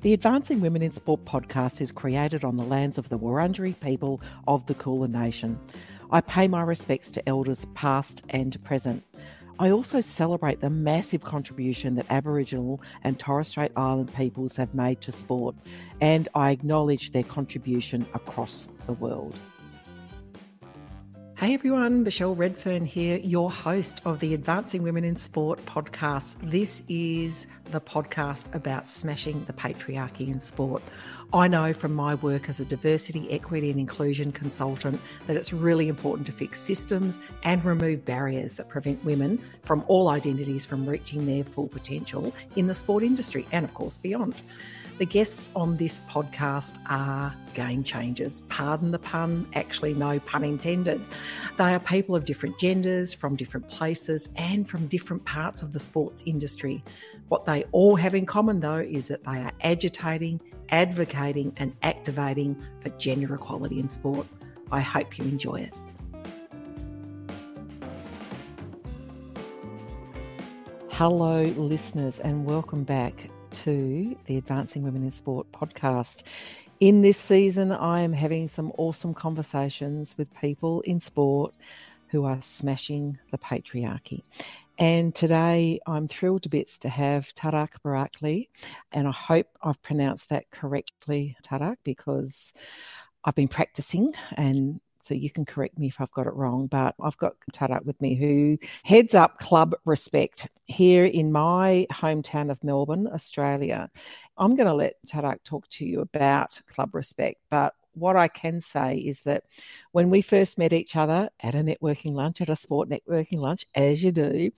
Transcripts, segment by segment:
The Advancing Women in Sport podcast is created on the lands of the Wurundjeri people of the Kulin Nation. I pay my respects to elders past and present. I also celebrate the massive contribution that Aboriginal and Torres Strait Island peoples have made to sport, and I acknowledge their contribution across the world. Hey everyone, Michelle Redfern here, your host of the Advancing Women in Sport podcast. This is the podcast about smashing the patriarchy in sport. I know from my work as a diversity, equity, and inclusion consultant that it's really important to fix systems and remove barriers that prevent women from all identities from reaching their full potential in the sport industry and, of course, beyond. The guests on this podcast are game changers. Pardon the pun, actually, no pun intended. They are people of different genders, from different places, and from different parts of the sports industry. What they all have in common, though, is that they are agitating, advocating, and activating for gender equality in sport. I hope you enjoy it. Hello, listeners, and welcome back to the Advancing Women in Sport podcast. In this season, I am having some awesome conversations with people in sport who are smashing the patriarchy. And today I'm thrilled to bits to have Tarik Barakli. And I hope I've pronounced that correctly, Tarik, because I've been practicing and so you can correct me if I've got it wrong. But I've got Tarik with me who heads up Club Respect here in my hometown of Melbourne, Australia. I'm going to let Tarik talk to you about Club Respect, but what I can say is that when we first met each other at a networking lunch, at a sport networking lunch, as you do,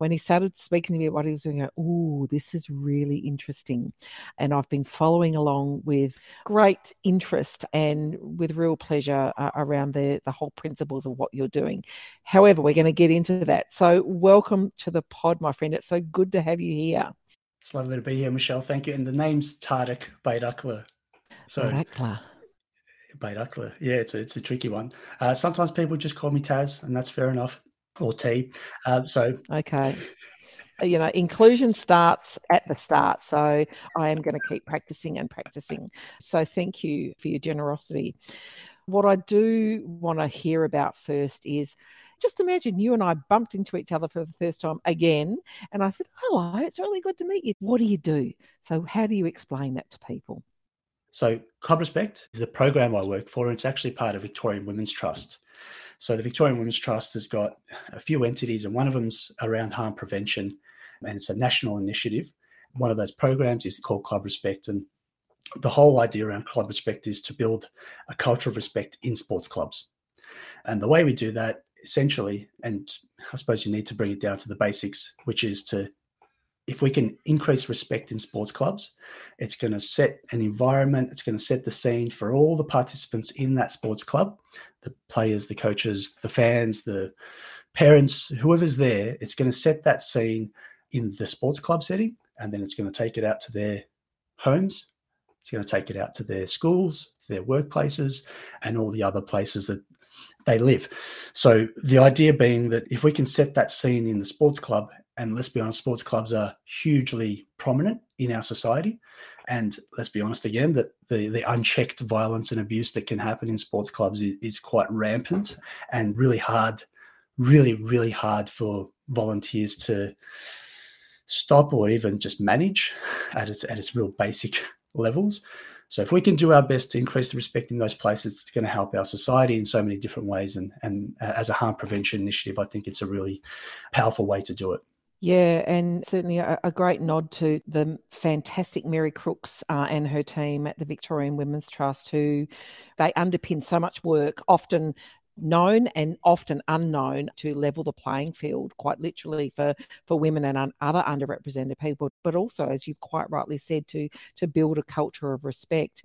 when he started speaking to me about what he was doing, oh, this is really interesting. And I've been following along with great interest and with real pleasure uh, around the, the whole principles of what you're doing. However, we're going to get into that. So, welcome to the pod, my friend. It's so good to have you here. It's lovely to be here, Michelle. Thank you. And the name's Tarik Bayrakli. So, Bayrakli. Bayrakli. Yeah, it's a, it's a tricky one. Uh, sometimes people just call me Taz, and that's fair enough or T. Uh, so okay. You know, inclusion starts at the start. So I am going to keep practicing and practicing. So thank you for your generosity. What I do want to hear about first is just imagine you and I bumped into each other for the first time again. And I said, Hello, it's really good to meet you. What do you do? So, how do you explain that to people? So, Club Respect is the program I work for. And it's actually part of Victorian Women's Trust. So the Victorian Women's Trust has got a few entities, and one of them's around harm prevention, and it's a national initiative. One of those programs is called Club Respect, and the whole idea around Club Respect is to build a culture of respect in sports clubs. And the way we do that, essentially, and I suppose you need to bring it down to the basics, which is to if we can increase respect in sports clubs, it's going to set an environment, it's going to set the scene for all the participants in that sports club the players, the coaches, the fans, the parents, whoever's there. It's going to set that scene in the sports club setting, and then it's going to take it out to their homes. It's going to take it out to their schools, their workplaces, and all the other places that they live. So the idea being that if we can set that scene in the sports club, and let's be honest, sports clubs are hugely prominent in our society. And let's be honest again, that the, the unchecked violence and abuse that can happen in sports clubs is, is quite rampant and really hard, really, really hard for volunteers to stop or even just manage at its at its real basic levels. So if we can do our best to increase the respect in those places, it's going to help our society in so many different ways. And and uh, as a harm prevention initiative, I think it's a really powerful way to do it. Yeah, and certainly a, a, great nod to the fantastic Mary Crooks uh, and her team at the Victorian Women's Trust, who they underpin so much work, often known and often unknown, to level the playing field, quite literally for for women and un, other underrepresented people, but also, as you've quite rightly said, to to build a culture of respect.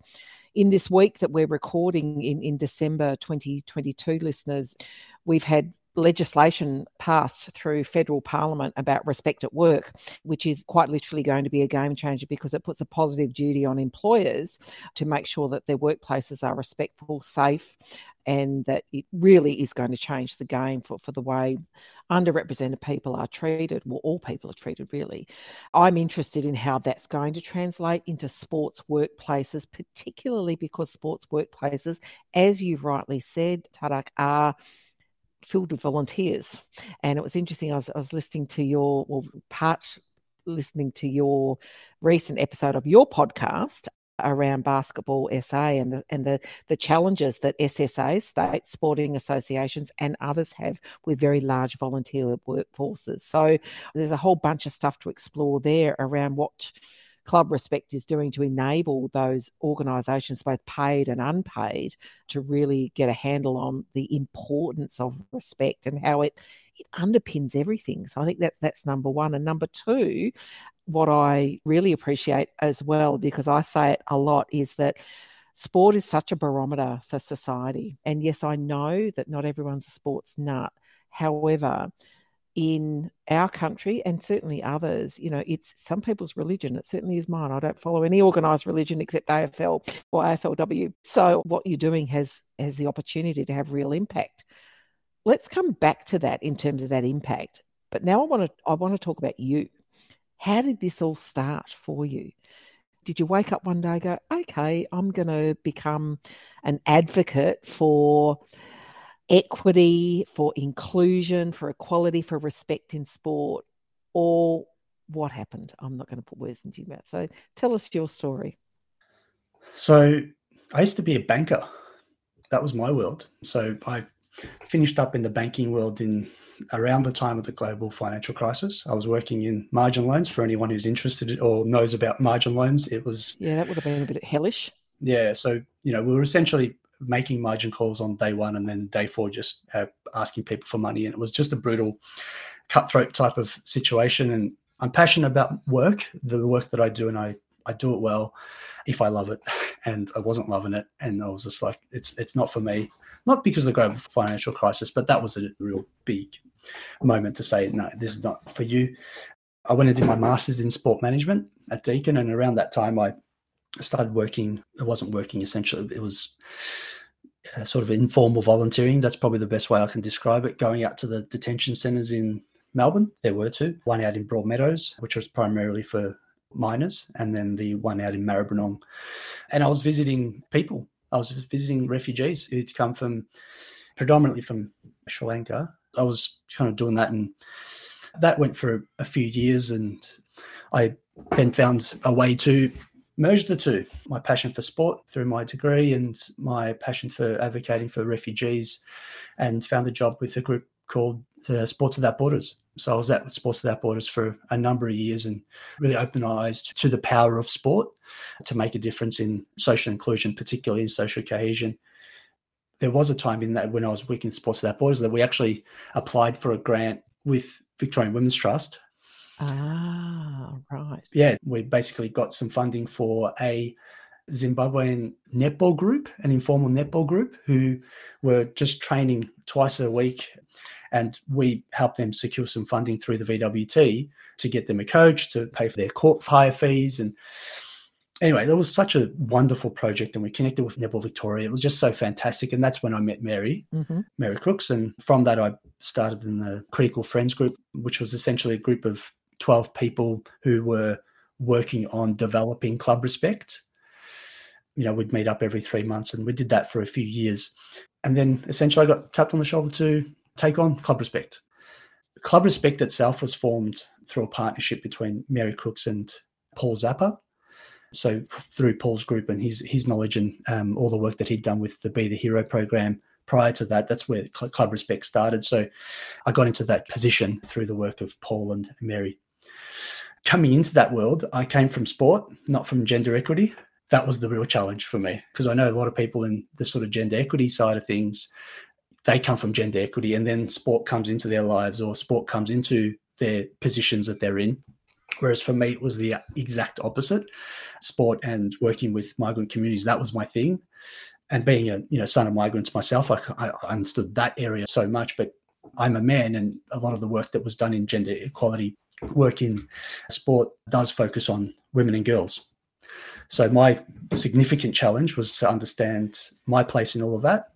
In this week that we're recording in, in December 2022, listeners, we've had legislation passed through federal parliament about respect at work, which is quite literally going to be a game changer because it puts a positive duty on employers to make sure that their workplaces are respectful, safe, and that it really is going to change the game for, for the way underrepresented people are treated. Well, all people are treated, really. I'm interested in how that's going to translate into sports workplaces, particularly because sports workplaces, as you've rightly said, Tarik, are filled with volunteers. And it was interesting. I was, I was listening to your, well, part listening to your recent episode of your podcast around basketball SA and the and the the challenges that SSA state sporting associations and others have with very large volunteer workforces. So there's a whole bunch of stuff to explore there around what Club Respect is doing to enable those organisations, both paid and unpaid, to really get a handle on the importance of respect and how it it underpins everything. So I think that that's number one. And number two, what I really appreciate as well, because I say it a lot, is that sport is such a barometer for society. And yes, I know that not everyone's a sports nut. However, in our country and certainly others, you know, it's some people's religion. It certainly is mine. I don't follow any organised religion except AFL or AFLW. So what you're doing has has the opportunity to have real impact. Let's come back to that in terms of that impact. But now I want to I want to talk about you how did this all start for you? Did you wake up one day go, okay, I'm going to become an advocate for equity, for inclusion, for equality, for respect in sport? Or what happened? I'm not going to put words into your mouth. So tell us your story. So I used to be a banker. That was my world. So I finished up in the banking world in around the time of the global financial crisis. I was working in margin loans for anyone who's interested or knows about margin loans. It was yeah, that would have been a bit hellish. Yeah, so you know we were essentially making margin calls on day one, and then day four just uh, asking people for money, and it was just a brutal, cutthroat type of situation. And I'm passionate about work, the work that I do, and I I do it well if I love it. And I wasn't loving it, and I was just like, it's it's not for me not because of the global financial crisis, but that was a real big moment to say, no, this is not for you. I went and did my master's in sport management at Deakin, and around that time, I started working. It wasn't working essentially; it was Uh, sort of informal volunteering. That's probably the best way I can describe it. Going out to the detention centres in Melbourne, there were two. One out in Broadmeadows, which was primarily for minors, and then the one out in Maribyrnong. And I was visiting people I was visiting refugees who'd come from predominantly from Sri Lanka. I was kind of doing that, and that went for a few years. And I then found a way to merge the two my passion for sport through my degree and my passion for advocating for refugees, and found a job with a group called the Sports Without Borders. So I was at Sports Without Borders for a number of years and really opened eyes to the power of sport to make a difference in social inclusion, particularly in social cohesion. There was a time in that when I was working Sports Without Borders that we actually applied for a grant with Victorian Women's Trust. Ah, right. Yeah, we basically got some funding for a Zimbabwean netball group, an informal netball group, who were just training twice a week and we helped them secure some funding through the VWT to get them a coach to pay for their court hire fees. And anyway, that was such a wonderful project. And we connected with Netball Victoria. It was just so fantastic. And that's when I met Mary, mm-hmm. Mary Crooks. And from that, I started in the Critical Friends group, which was essentially a group of 12 people who were working on developing club respect. You know, we'd meet up every three months and we did that for a few years. And then essentially I got tapped on the shoulder to take on Club Respect. Club Respect itself was formed through a partnership between Mary Crooks and Paul Zappia. So through Paul's group and his his knowledge and um, all the work that he'd done with the Be the Hero program prior to that, that's where Club Respect started. So I got into that position through the work of Paul and Mary. Coming into that world, I came from sport, not from gender equity. That was the real challenge for me because I know a lot of people in the sort of gender equity side of things they come from gender equity and then sport comes into their lives or sport comes into their positions that they're in. Whereas for me, it was the exact opposite. Sport and working with migrant communities, that was my thing. And being a you know son of migrants myself, I, I understood that area so much. But I'm a man, and a lot of the work that was done in gender equality work in sport does focus on women and girls. So my significant challenge was to understand my place in all of that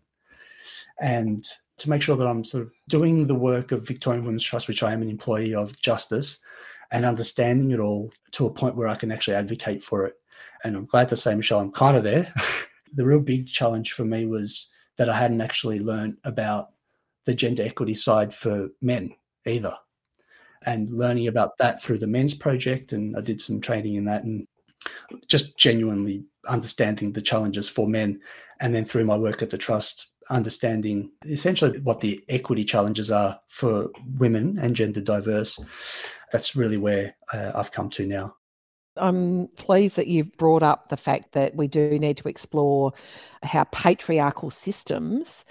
and to make sure that I'm sort of doing the work of Victorian Women's Trust, which I am an employee of Justice, and understanding it all to a point where I can actually advocate for it. And I'm glad to say, Michelle, I'm kind of there. the real big challenge for me was that I hadn't actually learned about the gender equity side for men either. And learning about that through the men's project, and I did some training in that, and just genuinely understanding the challenges for men. And then through my work at the trust, understanding essentially what the equity challenges are for women and gender diverse. That's really where uh, I've come to now. I'm pleased that you've brought up the fact that we do need to explore how patriarchal systems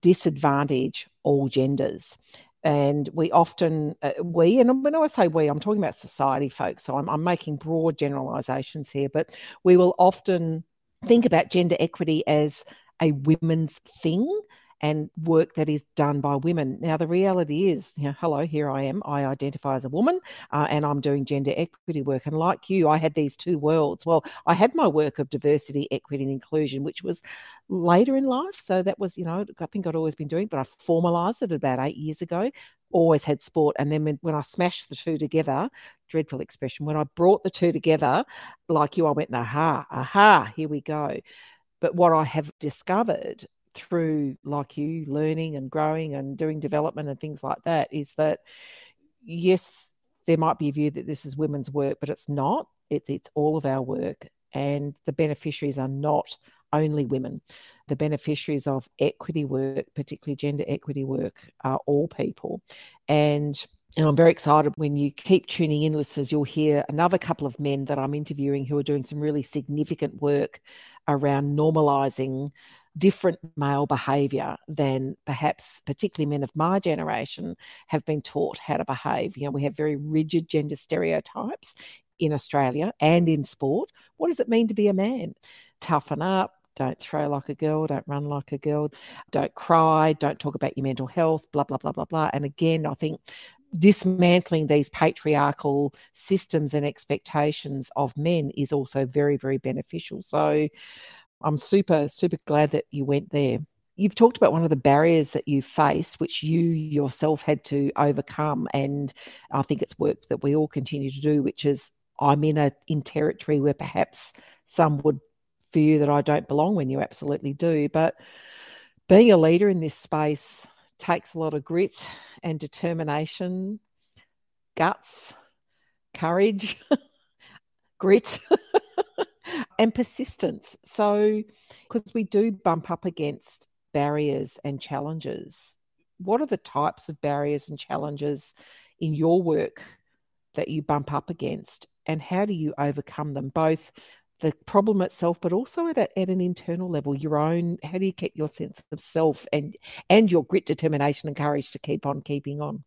disadvantage all genders. And we often, uh, we, and when I say we, I'm talking about society, folks. So I'm, I'm making broad generalizations here, but we will often think about gender equity as a women's thing and work that is done by women. Now, the reality is, you know, hello, here I am. I identify as a woman uh, and I'm doing gender equity work. And like you, I had these two worlds. Well, I had my work of diversity, equity, and inclusion, which was later in life. So that was, you know, I think I'd always been doing, but I formalized it about eight years ago. Always had sport. And then when, when I smashed the two together, dreadful expression, when I brought the two together, like you, I went, aha, aha, here we go. But what I have discovered through like you learning and growing and doing development and things like that is that yes there might be a view that this is women's work but it's not. It's it's all of our work. And the beneficiaries are not only women. The beneficiaries of equity work particularly gender equity work are all people. And and I'm very excited when you keep tuning in, listeners. You'll hear another couple of men that I'm interviewing who are doing some really significant work around normalizing different male behavior than perhaps particularly men of my generation have been taught how to behave. You know, we have very rigid gender stereotypes in Australia and in sport. What does it mean to be a man? Toughen up, don't throw like a girl, don't run like a girl, don't cry, don't talk about your mental health, blah, blah, blah, blah, blah. And again, I think dismantling these patriarchal systems and expectations of men is also very, very beneficial. So I'm super, super glad that you went there. You've talked about one of the barriers that you face, which you yourself had to overcome. And I think it's work that we all continue to do, which is I'm in a in territory where perhaps some would feel that I don't belong when you absolutely do. But being a leader in this space takes a lot of grit and determination, guts, courage, grit. and persistence. So, because we do bump up against barriers and challenges, what are the types of barriers and challenges in your work that you bump up against, and how do you overcome them? Both the problem itself, but also at, a, at an internal level, your own. How do you keep your sense of self and and your grit, determination, and courage to keep on keeping on?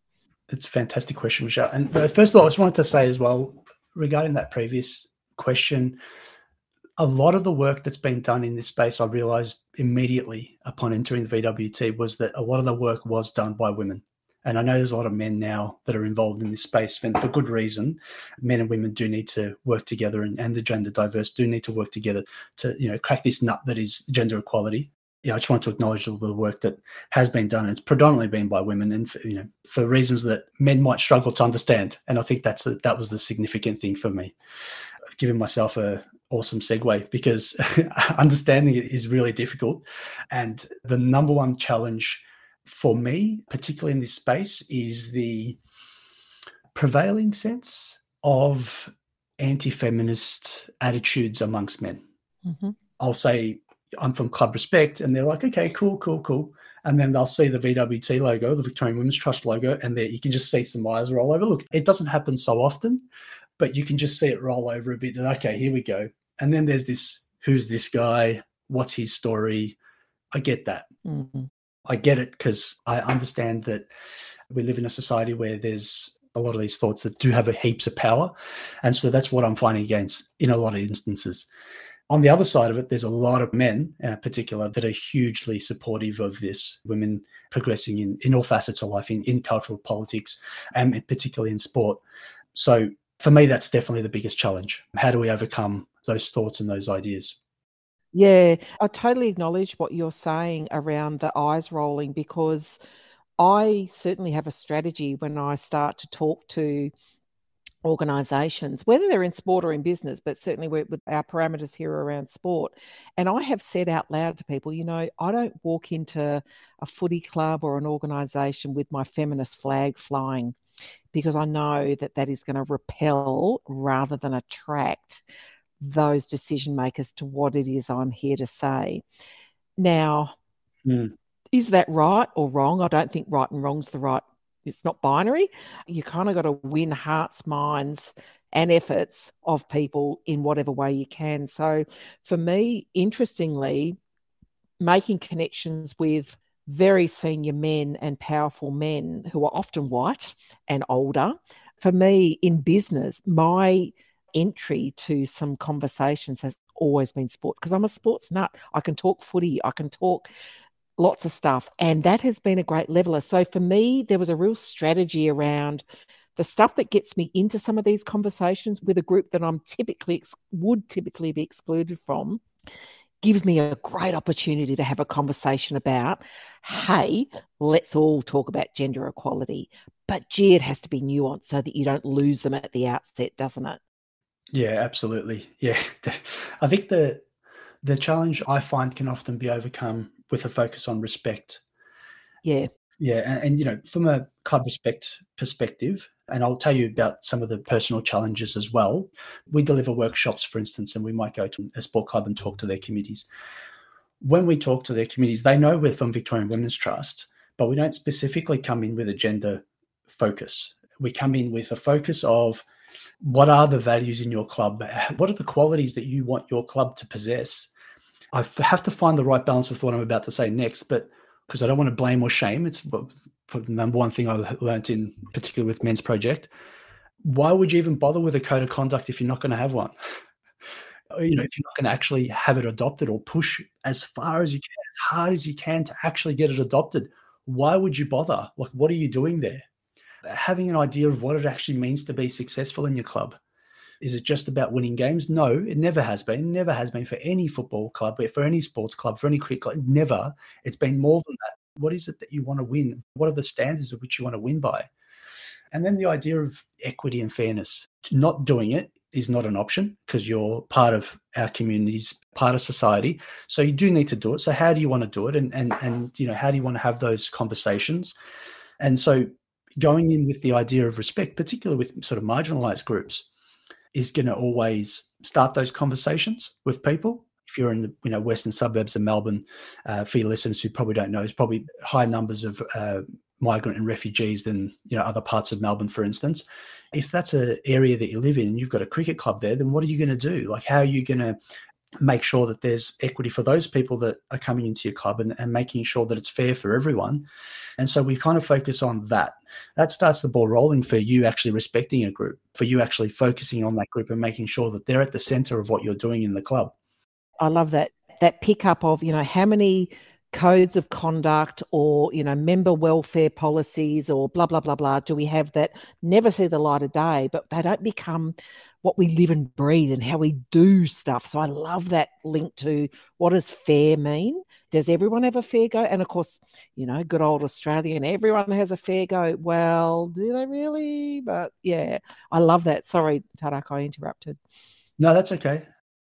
It's a fantastic question, Michelle. And uh, first of all, I just wanted to say as well regarding that previous question a lot of the work that's been done in this space, I realized immediately upon entering the VWT was that a lot of the work was done by women. And I know there's a lot of men now that are involved in this space, and for good reason. Men and women do need to work together, and, and the gender diverse do need to work together to, you know, crack this nut that is gender equality. Yeah, I just want to acknowledge all the work that has been done. It's predominantly been by women, and for, you know, for reasons that men might struggle to understand. And I think that's a, that was the significant thing for me, giving myself a, awesome segue because understanding it is really difficult. And the number one challenge for me, particularly in this space, is the prevailing sense of anti feminist attitudes amongst men. Mm-hmm. I'll say, I'm from Club Respect, and they're like, okay, cool, cool, cool. And then they'll see the VWT logo, the Victorian Women's Trust logo, and there you can just see some eyes roll over. Look, it doesn't happen so often, but you can just see it roll over a bit. And okay, here we go. And then there's this who's this guy? What's his story? I get that. Mm-hmm. I get it because I understand that we live in a society where there's a lot of these thoughts that do have a heaps of power. And so that's what I'm fighting against in a lot of instances. On the other side of it, there's a lot of men in particular that are hugely supportive of this, women progressing in, in all facets of life, in, in cultural politics, and particularly in sport. So for me, that's definitely the biggest challenge. How do we overcome those thoughts and those ideas? Yeah, I totally acknowledge what you're saying around the eyes rolling because I certainly have a strategy when I start to talk to organizations, whether they're in sport or in business, but certainly with our parameters here around sport. And I have said out loud to people, you know, I don't walk into a footy club or an organization with my feminist flag flying because I know that that is going to repel rather than attract those decision makers to what it is I'm here to say. Now, mm. is that right or wrong? I don't think right and wrong's the right. It's not binary. You kind of got to win hearts, minds, and efforts of people in whatever way you can. So, for me, interestingly, making connections with very senior men and powerful men who are often white and older. For me, in business, my entry to some conversations has always been sport because I'm a sports nut. I can talk footy, I can talk lots of stuff, and that has been a great leveler. So for me, there was a real strategy around the stuff that gets me into some of these conversations with a group that I'm typically would typically be excluded from gives me a great opportunity to have a conversation about hey let's all talk about gender equality but gee it has to be nuanced so that you don't lose them at the outset doesn't it yeah, absolutely. Yeah, I think the the challenge I find can often be overcome with a focus on respect. Yeah, yeah, and, and you know, from a club respect perspective, and I'll tell you about some of the personal challenges as well. We deliver workshops, for instance, and we might go to a sport club and talk to their committees. When we talk to their committees, they know we're from Victorian Women's Trust, but we don't specifically come in with a gender focus. We come in with a focus of what are the values in your club? What are the qualities that you want your club to possess? I have to find the right balance with what I'm about to say next, but because I don't want to blame or shame, it's the number one thing I learned in particular with Men's Project. Why would you even bother with a code of conduct if you're not going to have one? You know, if you're not going to actually have it adopted or push as far as you can, as hard as you can to actually get it adopted, why would you bother? Like, what are you doing there? having an idea of what it actually means to be successful in your club. Is it just about winning games? No, it never has been. It Never has been for any football club, for any sports club, for any cricket club. Never. It's been more than that. What is it that you want to win? What are the standards of which you want to win by? And then the idea of equity and fairness. Not doing it is not an option because you're part of our communities, part of society. So you do need to do it. So how do you want to do it? And and and you know, how do you want to have those conversations? And so going in with the idea of respect, particularly with sort of marginalized groups, is going to always start those conversations with people. If you're in the you know western suburbs of Melbourne, uh, for your listeners who probably don't know, there's probably high numbers of uh, migrant and refugees than you know other parts of Melbourne, for instance. If that's an area that you live in and you've got a cricket club there, then what are you going to do? Like, how are you going to make sure that there's equity for those people that are coming into your club and, and making sure that it's fair for everyone. And so we kind of focus on that. That starts the ball rolling for you actually respecting a group, for you actually focusing on that group and making sure that they're at the center of what you're doing in the club. I love that that pickup of, you know, how many codes of conduct or you know member welfare policies or blah blah blah blah do we have that never see the light of day but they don't become what we live and breathe and how we do stuff. So I love that link to what does fair mean? Does everyone have a fair go? And of course, you know, good old Australian, everyone has a fair go. Well, do they really? But yeah, I love that. Sorry, Tarik, I interrupted. No, that's okay.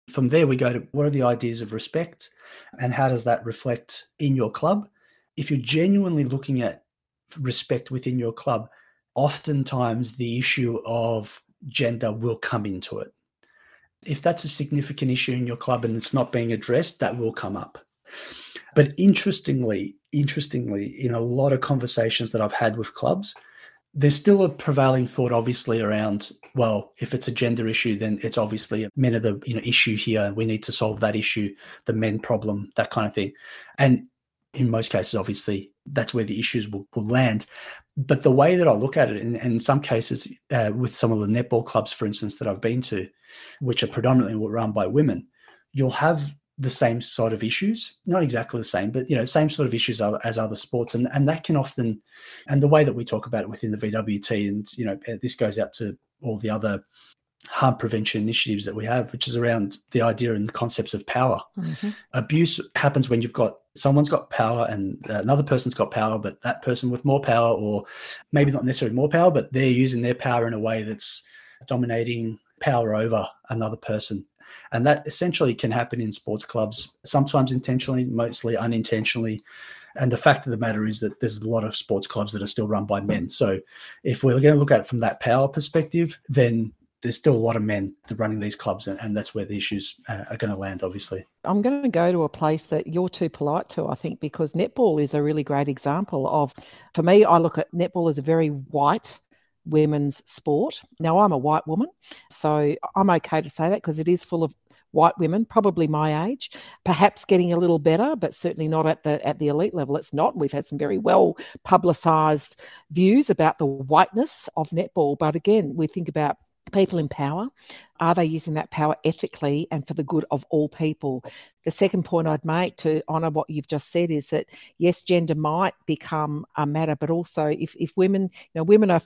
From there, we go to what are the ideas of respect and how does that reflect in your club? If you're genuinely looking at respect within your club, oftentimes the issue of gender will come into it. If that's a significant issue in your club and it's not being addressed, that will come up. But interestingly, interestingly, in a lot of conversations that I've had with clubs, there's still a prevailing thought, obviously, around well, if it's a gender issue, then it's obviously men are the you know issue here. We need to solve that issue, the men problem, that kind of thing. And in most cases, obviously, that's where the issues will, will land. But the way that I look at it, and, in some cases, uh, with some of the netball clubs, for instance, that I've been to, which are predominantly run by women, you'll have the same sort of issues, not exactly the same, but you know, same sort of issues as other sports, and and that can often, and the way that we talk about it within the VWT, and you know, this goes out to all the other harm prevention initiatives that we have, which is around the idea and the concepts of power. Mm-hmm. Abuse happens when you've got someone's got power and another person's got power, but that person with more power, or maybe not necessarily more power, but they're using their power in a way that's dominating power over another person. And that essentially can happen in sports clubs, sometimes intentionally, mostly unintentionally. And the fact of the matter is that there's a lot of sports clubs that are still run by men. So if we're going to look at it from that power perspective, then there's still a lot of men running these clubs, and, that's where the issues uh, are going to land, obviously. I'm going to go to a place that you're too polite to, I think, because netball is a really great example of, for me, I look at netball as a very white women's sport. Now, I'm a white woman, so I'm okay to say that because it is full of white women, probably my age, perhaps getting a little better, but certainly not at the at the elite level. It's not. We've had some very well publicised views about the whiteness of netball, but again, we think about people in power? Are they using that power ethically and for the good of all people? The second point i'd make to honour what you've just said is that yes gender might become a matter but also if, if women you know women are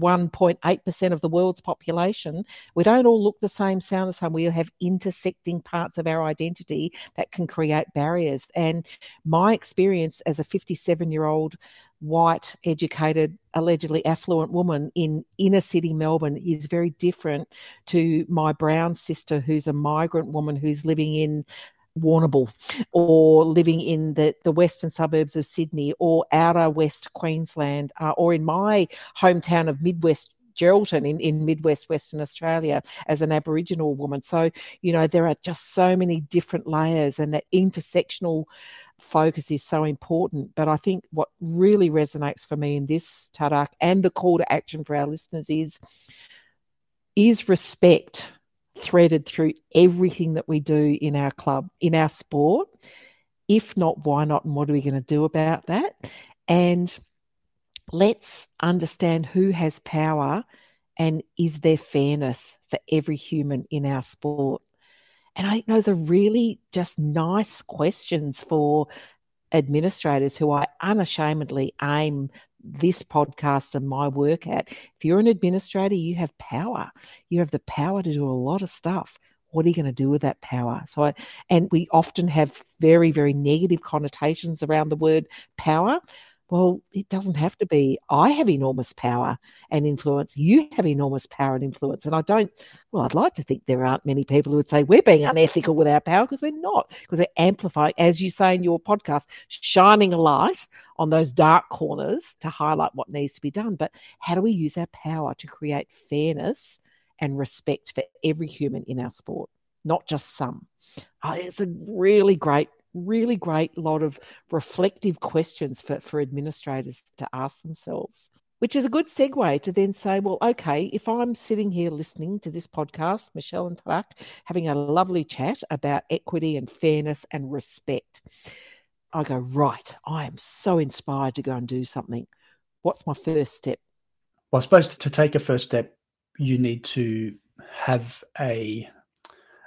51.8% of the world's population we don't all look the same sound the same. We have intersecting parts of our identity that can create barriers. And my experience as a 57 year old white, educated, allegedly affluent woman in inner city Melbourne is very different to my brown sister, who's a migrant woman who's living in Warrnambool or living in the, the western suburbs of Sydney or outer west Queensland uh, or in my hometown of Midwest Geraldton in, in Midwest Western Australia as an Aboriginal woman. So, you know, there are just so many different layers and that intersectional focus is so important. But I think what really resonates for me in this Tarik and the call to action for our listeners is is respect threaded through everything that we do in our club, in our sport. If not, why not? And what are we going to do about that? And let's understand who has power and is there fairness for every human in our sport. And I think those are really just nice questions for administrators who I unashamedly aim this podcast and my work at. If you're an administrator, you have power. You have the power to do a lot of stuff. What are you going to do with that power? So, I, and we often have very, very negative connotations around the word power. Well, it doesn't have to be. I have enormous power and influence. You have enormous power and influence. And I don't, well, I'd like to think there aren't many people who would say we're being unethical with our power because we're not, because we're amplifying, as you say in your podcast, shining a light on those dark corners to highlight what needs to be done. But how do we use our power to create fairness and respect for every human in our sport, not just some? Uh, it's a really great really great lot of reflective questions for, for administrators to ask themselves which is a good segue to then say, well, okay, if I'm sitting here listening to this podcast, Michelle and Tarik, having a lovely chat about equity and fairness and respect, I go, right, I am so inspired to go and do something. What's my first step? Well, I suppose to take a first step, you need to have a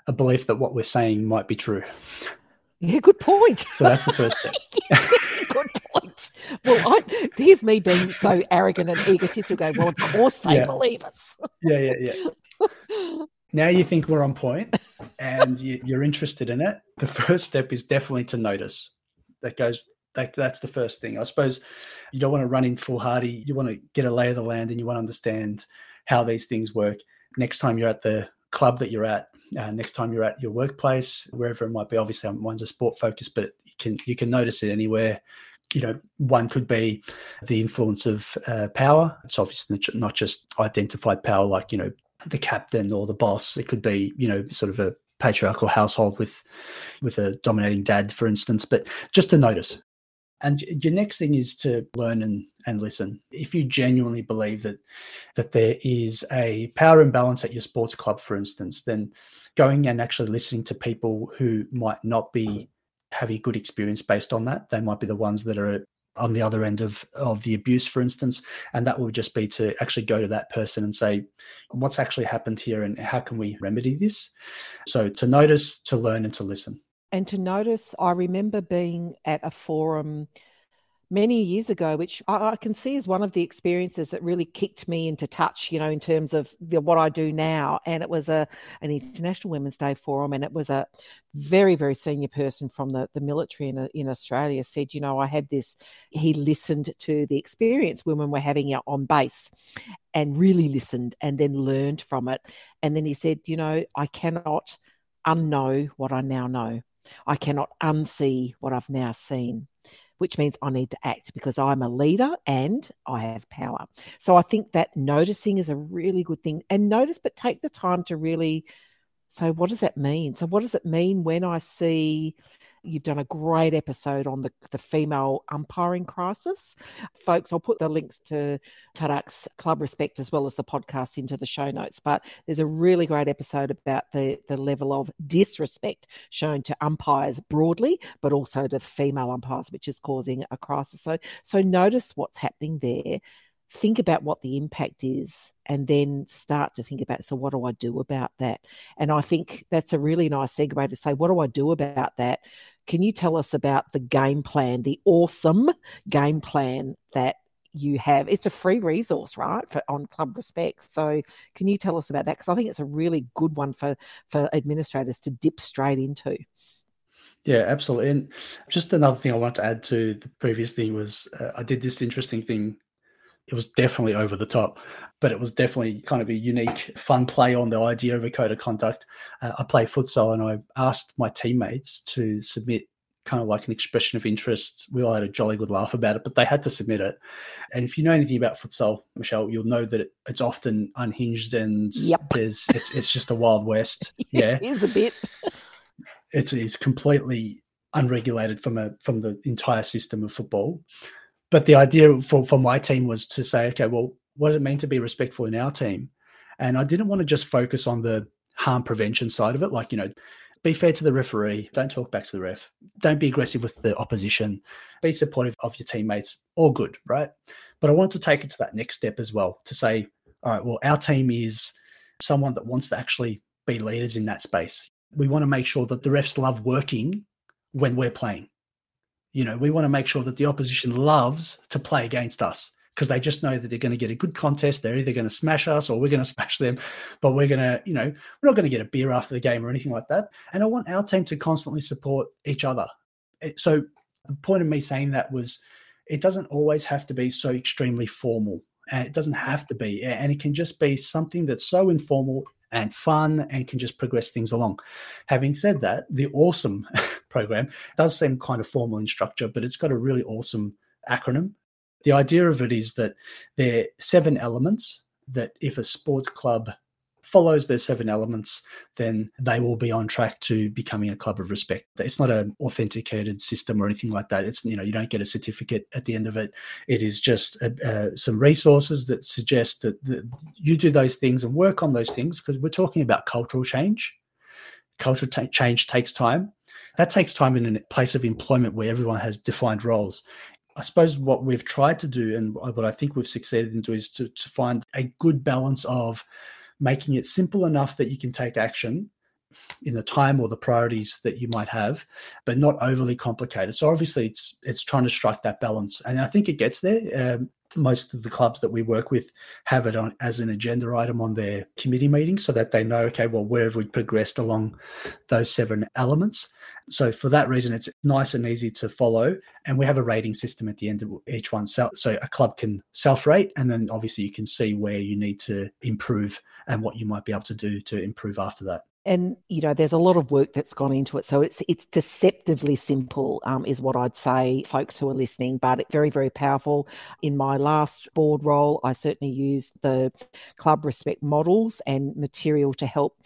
a belief that what we're saying might be true. Yeah, good point. So that's the first step. good point. Well, I, here's me being so arrogant and egotistical. Going, well, of course they yeah. believe us. yeah, yeah, yeah. Now you think we're on point, and you, are interested in it. The first step is definitely to notice. That goes. That, that's the first thing. I suppose you don't want to run in foolhardy. You want to get a lay of the land, and you want to understand how these things work. Next time you're at the club that you're at, uh, next time you're at your workplace, wherever it might be. Obviously, mine's a sport focus, but you can you can notice it anywhere. You know, one could be the influence of uh, power. It's obviously not just identified power, like you know the captain or the boss. It could be you know sort of a patriarchal household with with a dominating dad, for instance. But just to notice, and your next thing is to learn and, and listen. If you genuinely believe that that there is a power imbalance at your sports club, for instance, then going and actually listening to people who might not be having a good experience based on that. They might be the ones that are on the other end of, of the abuse, for instance. And that would just be to actually go to that person and say, what's actually happened here and how can we remedy this? So to notice, to learn, and to listen. And to notice, I remember being at a forum many years ago, which I, I, can see as one of the experiences that really kicked me into touch, you know, in terms of the, what I do now. And it was a an International Women's Day forum, and it was a very, very senior person from the, the military in, in Australia said, you know, I had this, he listened to the experience women were having on base and really listened and then learned from it. And then he said, you know, I cannot unknow what I now know. I cannot unsee what I've now seen which means I need to act because I'm a leader and I have power. So I think that noticing is a really good thing. And notice, but take the time to really say, what does that mean? So, what does it mean when I see You've done a great episode on the, the female umpiring crisis. Folks, I'll put the links to Tarik's Club Respect as well as the podcast into the show notes. But there's a really great episode about the, the level of disrespect shown to umpires broadly, but also to female umpires, which is causing a crisis. So, so notice what's happening there think about what the impact is and then start to think about so what do i do about that and i think that's a really nice segue to say what do i do about that can you tell us about the game plan the awesome game plan that you have? It's a free resource right for on club respect. So can you tell us about that? Because i think it's a really good one for for administrators to dip straight into. Yeah, absolutely. And just another thing I want to add to the previous thing was uh, I did this interesting thing it was definitely over the top, but it was definitely kind of a unique, fun play on the idea of a code of conduct. Uh, I play futsal and I asked my teammates to submit kind of like an expression of interest. We all had a jolly good laugh about it, but they had to submit it. And if you know anything about futsal, Michelle, you'll know that it, it's often unhinged and yep. there's it's it's just a wild west. yeah, it is a bit. it's it's completely unregulated from a from the entire system of football. But the idea for, for my team was to say, okay, well, what does it mean to be respectful in our team? And I didn't want to just focus on the harm prevention side of it, like, you know, be fair to the referee, don't talk back to the ref, don't be aggressive with the opposition, be supportive of your teammates, all good, right? But I want to take it to that next step as well to say, all right, well, our team is someone that wants to actually be leaders in that space. We want to make sure that the refs love working when we're playing. You know, we want to make sure that the opposition loves to play against us because they just know that they're going to get a good contest. They're either going to smash us or we're going to smash them, but we're going to, you know, we're not going to get a beer after the game or anything like that. And I want our team to constantly support each other. So the point of me saying that was it doesn't always have to be so extremely formal. And it doesn't have to be. And it can just be something that's so informal and fun and can just progress things along. Having said that, the awesome program does seem kind of formal in structure, but it's got a really awesome acronym. The idea of it is that there are seven elements that if a sports club follows their seven elements, then they will be on track to becoming a club of respect. It's not an authenticated system or anything like that. It's you know you don't get a certificate at the end of it. It is just uh, uh, some resources that suggest that the, you do those things and work on those things because we're talking about cultural change. Cultural t- change takes time. That takes time in a place of employment where everyone has defined roles. I suppose what we've tried to do and what I think we've succeeded in doing is to, to find a good balance of making it simple enough that you can take action in the time or the priorities that you might have, but not overly complicated. So obviously, it's it's trying to strike that balance, and I think it gets there. Um, most of the clubs that we work with have it on as an agenda item on their committee meetings, so that they know, okay, well, where have we progressed along those seven elements? So for that reason, it's nice and easy to follow, and we have a rating system at the end of each one. So, so a club can self-rate, and then obviously you can see where you need to improve and what you might be able to do to improve after that and you know there's a lot of work that's gone into it so it's it's deceptively simple um, is what i'd say folks who are listening but very very powerful in my last board role i certainly used the club respect models and material to help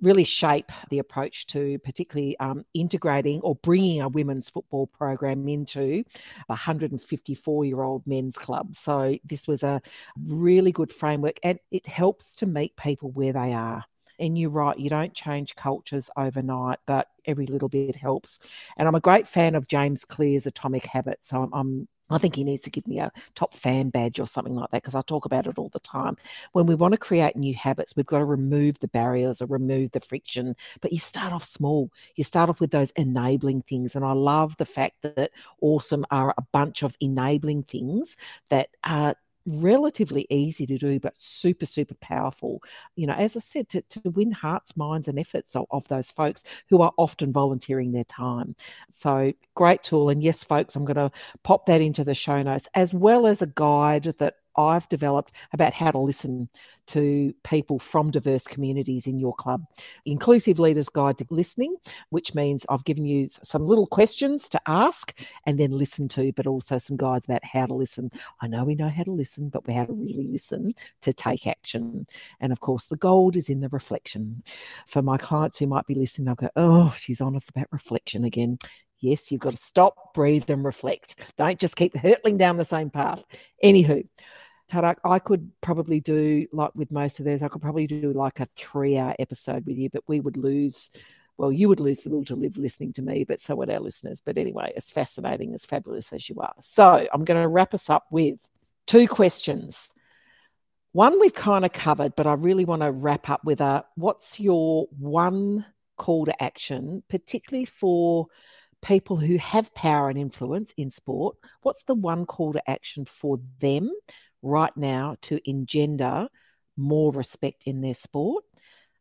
really shape the approach to particularly um, integrating or bringing a women's football program into a 154 year old men's club. So, this was a really good framework and it helps to meet people where they are. And you're right, you don't change cultures overnight, but every little bit helps. And I'm a great fan of James Clear's Atomic Habits. So I'm, I'm I think he needs to give me a top fan badge or something like that because I talk about it all the time. When we want to create new habits, we've got to remove the barriers or remove the friction. But you start off small. You start off with those enabling things. And I love the fact that Awesome are a bunch of enabling things that are relatively easy to do, but super, super powerful. You know, as I said, to, to win hearts, minds, and efforts of, of those folks who are often volunteering their time. So, great tool. And yes, folks, I'm going to pop that into the show notes as well as a guide that I've developed about how to listen to people from diverse communities in your club. Inclusive Leaders Guide to Listening, which means I've given you some little questions to ask and then listen to, but also some guides about how to listen. I know we know how to listen, but we how to really listen to take action. And of course, the gold is in the reflection. For my clients who might be listening, they'll go, Oh, she's on about reflection again. Yes, you've got to stop, breathe, and reflect. Don't just keep hurtling down the same path. Anywho, Tarik, I could probably do like with most of theirs, I could probably do like a three hour episode with you, but we would lose, well, you would lose the will to live listening to me, but so would our listeners. But anyway, as fascinating, as fabulous as you are. So I'm going to wrap us up with two questions. One we've kind of covered, but I really want to wrap up with a what's your one call to action, particularly for people who have power and influence in sport? What's the one call to action for them right now to engender more respect in their sport?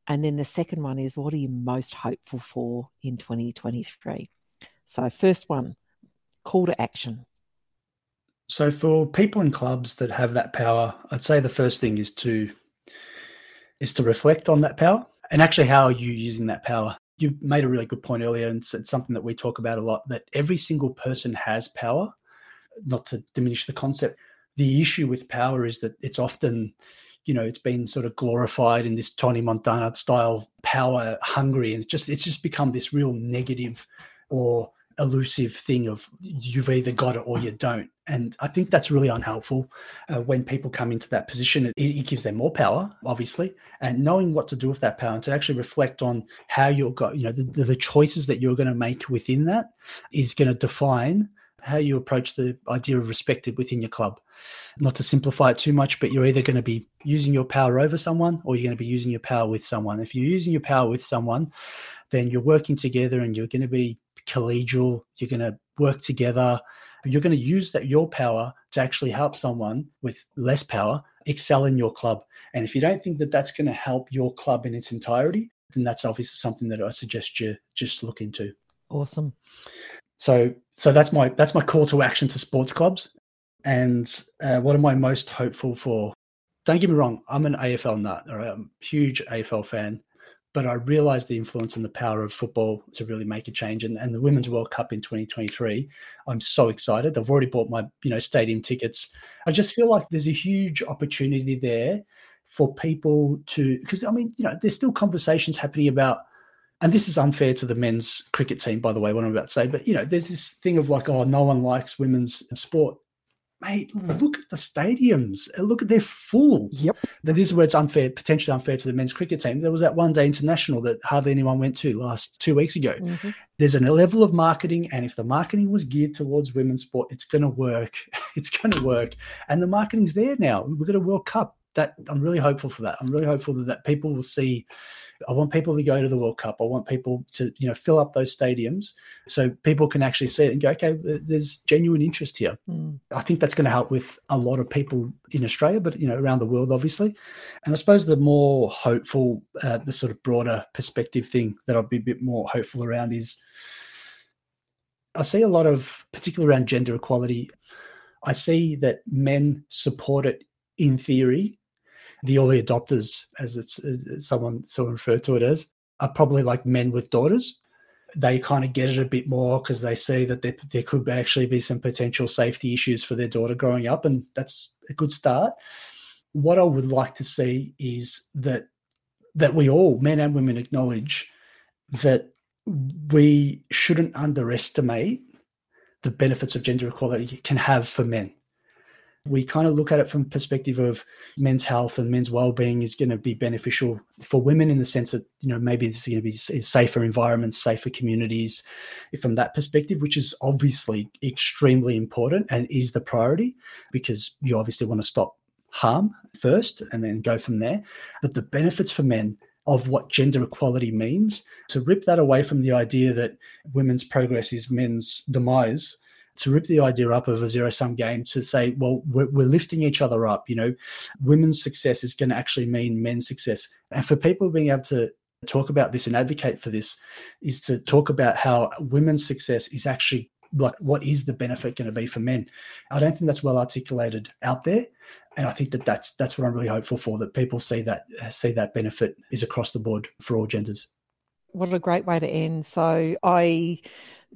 And then the second one is what are you most hopeful for in 2023? So, first one, call to action. So, for people in clubs that have that power, I'd say the first thing is to is to reflect on that power and actually how are you using that power. You made a really good point earlier, and it's something that we talk about a lot. That every single person has power. Not to diminish the concept, the issue with power is that it's often you know it's been sort of glorified in this Tony Montana style power hungry and it's just it's just become this real negative or elusive thing of you've either got it or you don't. And i think that's really unhelpful uh, when people come into that position. It, it, gives them more power obviously and knowing what to do with that power and to actually reflect on how you're got you know the, the choices that you're going to make within that is going to define how you approach the idea of respected within your club. Not to simplify it too much, but you're either going to be using your power over someone or you're going to be using your power with someone. If you're using your power with someone, then you're working together and you're going to be collegial, you're going to work together. You're going to use that your power to actually help someone with less power excel in your club. And if you don't think that that's going to help your club in its entirety, then that's obviously something that I suggest you just look into. Awesome. So so that's my that's my call to action to sports clubs. And uh, what am I most hopeful for? Don't get me wrong, I'm an AFL nut. All right, I'm a huge AFL fan, but I realize the influence and the power of football to really make a change. And, and the Women's World Cup in 2023, I'm so excited. I've already bought my you know stadium tickets. I just feel like there's a huge opportunity there for people to because I mean you know there's still conversations happening about and this is unfair to the men's cricket team, by the way, what I'm about to say. But you know, there's this thing of like, oh, no one likes women's sport. Mate, look at the stadiums. Look at they're full. Yep. This is where it's unfair, potentially unfair to the men's cricket team. There was that one day international that hardly anyone went to last two weeks ago. Mm-hmm. There's a level of marketing, and if the marketing was geared towards women's sport, it's going to work. it's going to work, and the marketing's there now. We've got a World Cup. That I'm really hopeful for that. I'm really hopeful that, that people will see I want people to go to the World Cup. I want people to, you know, fill up those stadiums so people can actually see it and go, okay, there's genuine interest here. Mm. I think that's going to help with a lot of people in Australia, but, you know, around the world, obviously. And I suppose the more hopeful, uh, the sort of broader perspective thing that I'd be a bit more hopeful around is I see a lot of, particularly around gender equality, I see that men support it in theory the early adopters, as it's as someone someone referred to it as, are probably like men with daughters. They kind of get it a bit more because they see that there, there could actually be some potential safety issues for their daughter growing up, and that's a good start. What I would like to see is that that we all, men and women, acknowledge that we shouldn't underestimate the benefits of gender equality can have for men we kind of look at it from the perspective of men's health and men's well-being is going to be beneficial for women in the sense that you know maybe it's going to be safer environments safer communities from that perspective which is obviously extremely important and is the priority because you obviously want to stop harm first and then go from there. But the benefits for men of what gender equality means to rip that away from the idea that women's progress is men's demise to rip the idea up of a zero sum game to say, well, we're, we're, lifting each other up. You know, women's success is going to actually mean men's success. And for people being able to talk about this and advocate for this is to talk about how women's success is actually like what is the benefit going to be for men. I don't think that's well articulated out there. And I think that that's that's what I'm really hopeful for that people see that see that benefit is across the board for all genders. What a great way to end. So I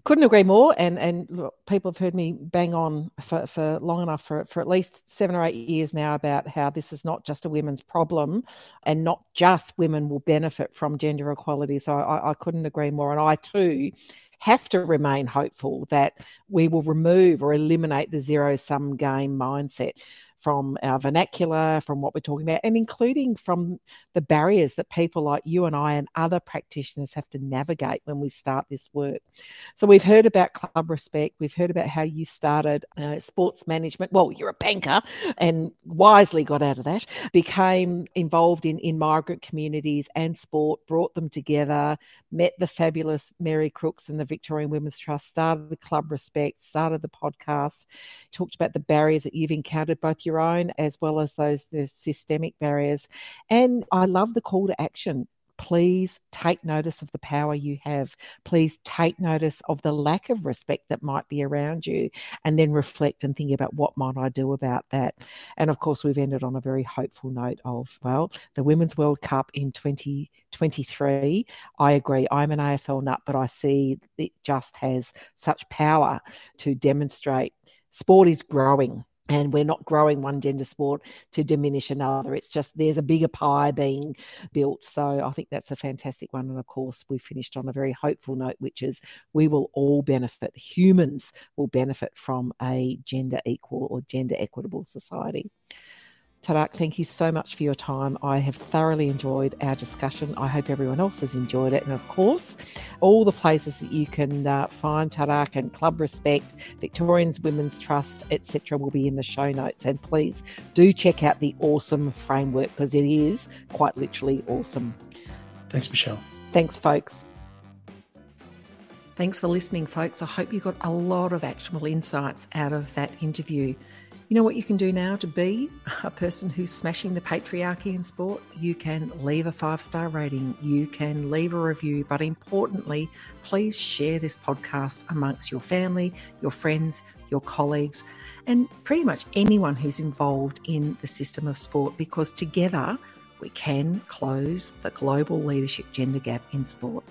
couldn't agree more. And and look, people have heard me bang on for, for long enough for for at least seven or eight years now about how this is not just a women's problem, and not just women will benefit from gender equality. So I, I couldn't agree more. And I too have to remain hopeful that we will remove or eliminate the zero sum game mindset from our vernacular, from what we're talking about, and including from the barriers that people like you and I and other practitioners have to navigate when we start this work. So, we've heard about Club Respect, we've heard about how you started uh, sports management. Well, you're a banker and wisely got out of that, became involved in, in migrant communities and sport, brought them together, met the fabulous Mary Crooks and the Victorian Women's Trust, started the Club Respect, started the podcast, talked about the barriers that you've encountered, both your own as well as those the systemic barriers. And I love the call to action please take notice of the power you have. Please take notice of the lack of respect that might be around you, and then reflect and think about what might I do about that. And of course, we've ended on a very hopeful note of, well, the Women's World Cup in 2023. I agree. I'm an AFL nut, but I see it just has such power to demonstrate sport is growing and we're not growing one gender sport to diminish another. It's just there's a bigger pie being built. So I think that's a fantastic one. And of course, we finished on a very hopeful note, which is we will all benefit, humans will benefit from a gender equal or gender equitable society. Tarik, thank you so much for your time. I have thoroughly enjoyed our discussion. I hope everyone else has enjoyed it. And of course, all the places that you can uh, find Tarik and Club Respect, Victorians Women's Trust, etc., will be in the show notes. And please do check out the awesome framework because it is quite literally awesome. Thanks, Michelle. Thanks, folks. Thanks for listening, folks. I hope you got a lot of actionable insights out of that interview. You know what you can do now to be a person who's smashing the patriarchy in sport? You can leave a five star rating, you can leave a review, but importantly, please share this podcast amongst your family, your friends, your colleagues, and pretty much anyone who's involved in the system of sport because together we can close the global leadership gender gap in sport.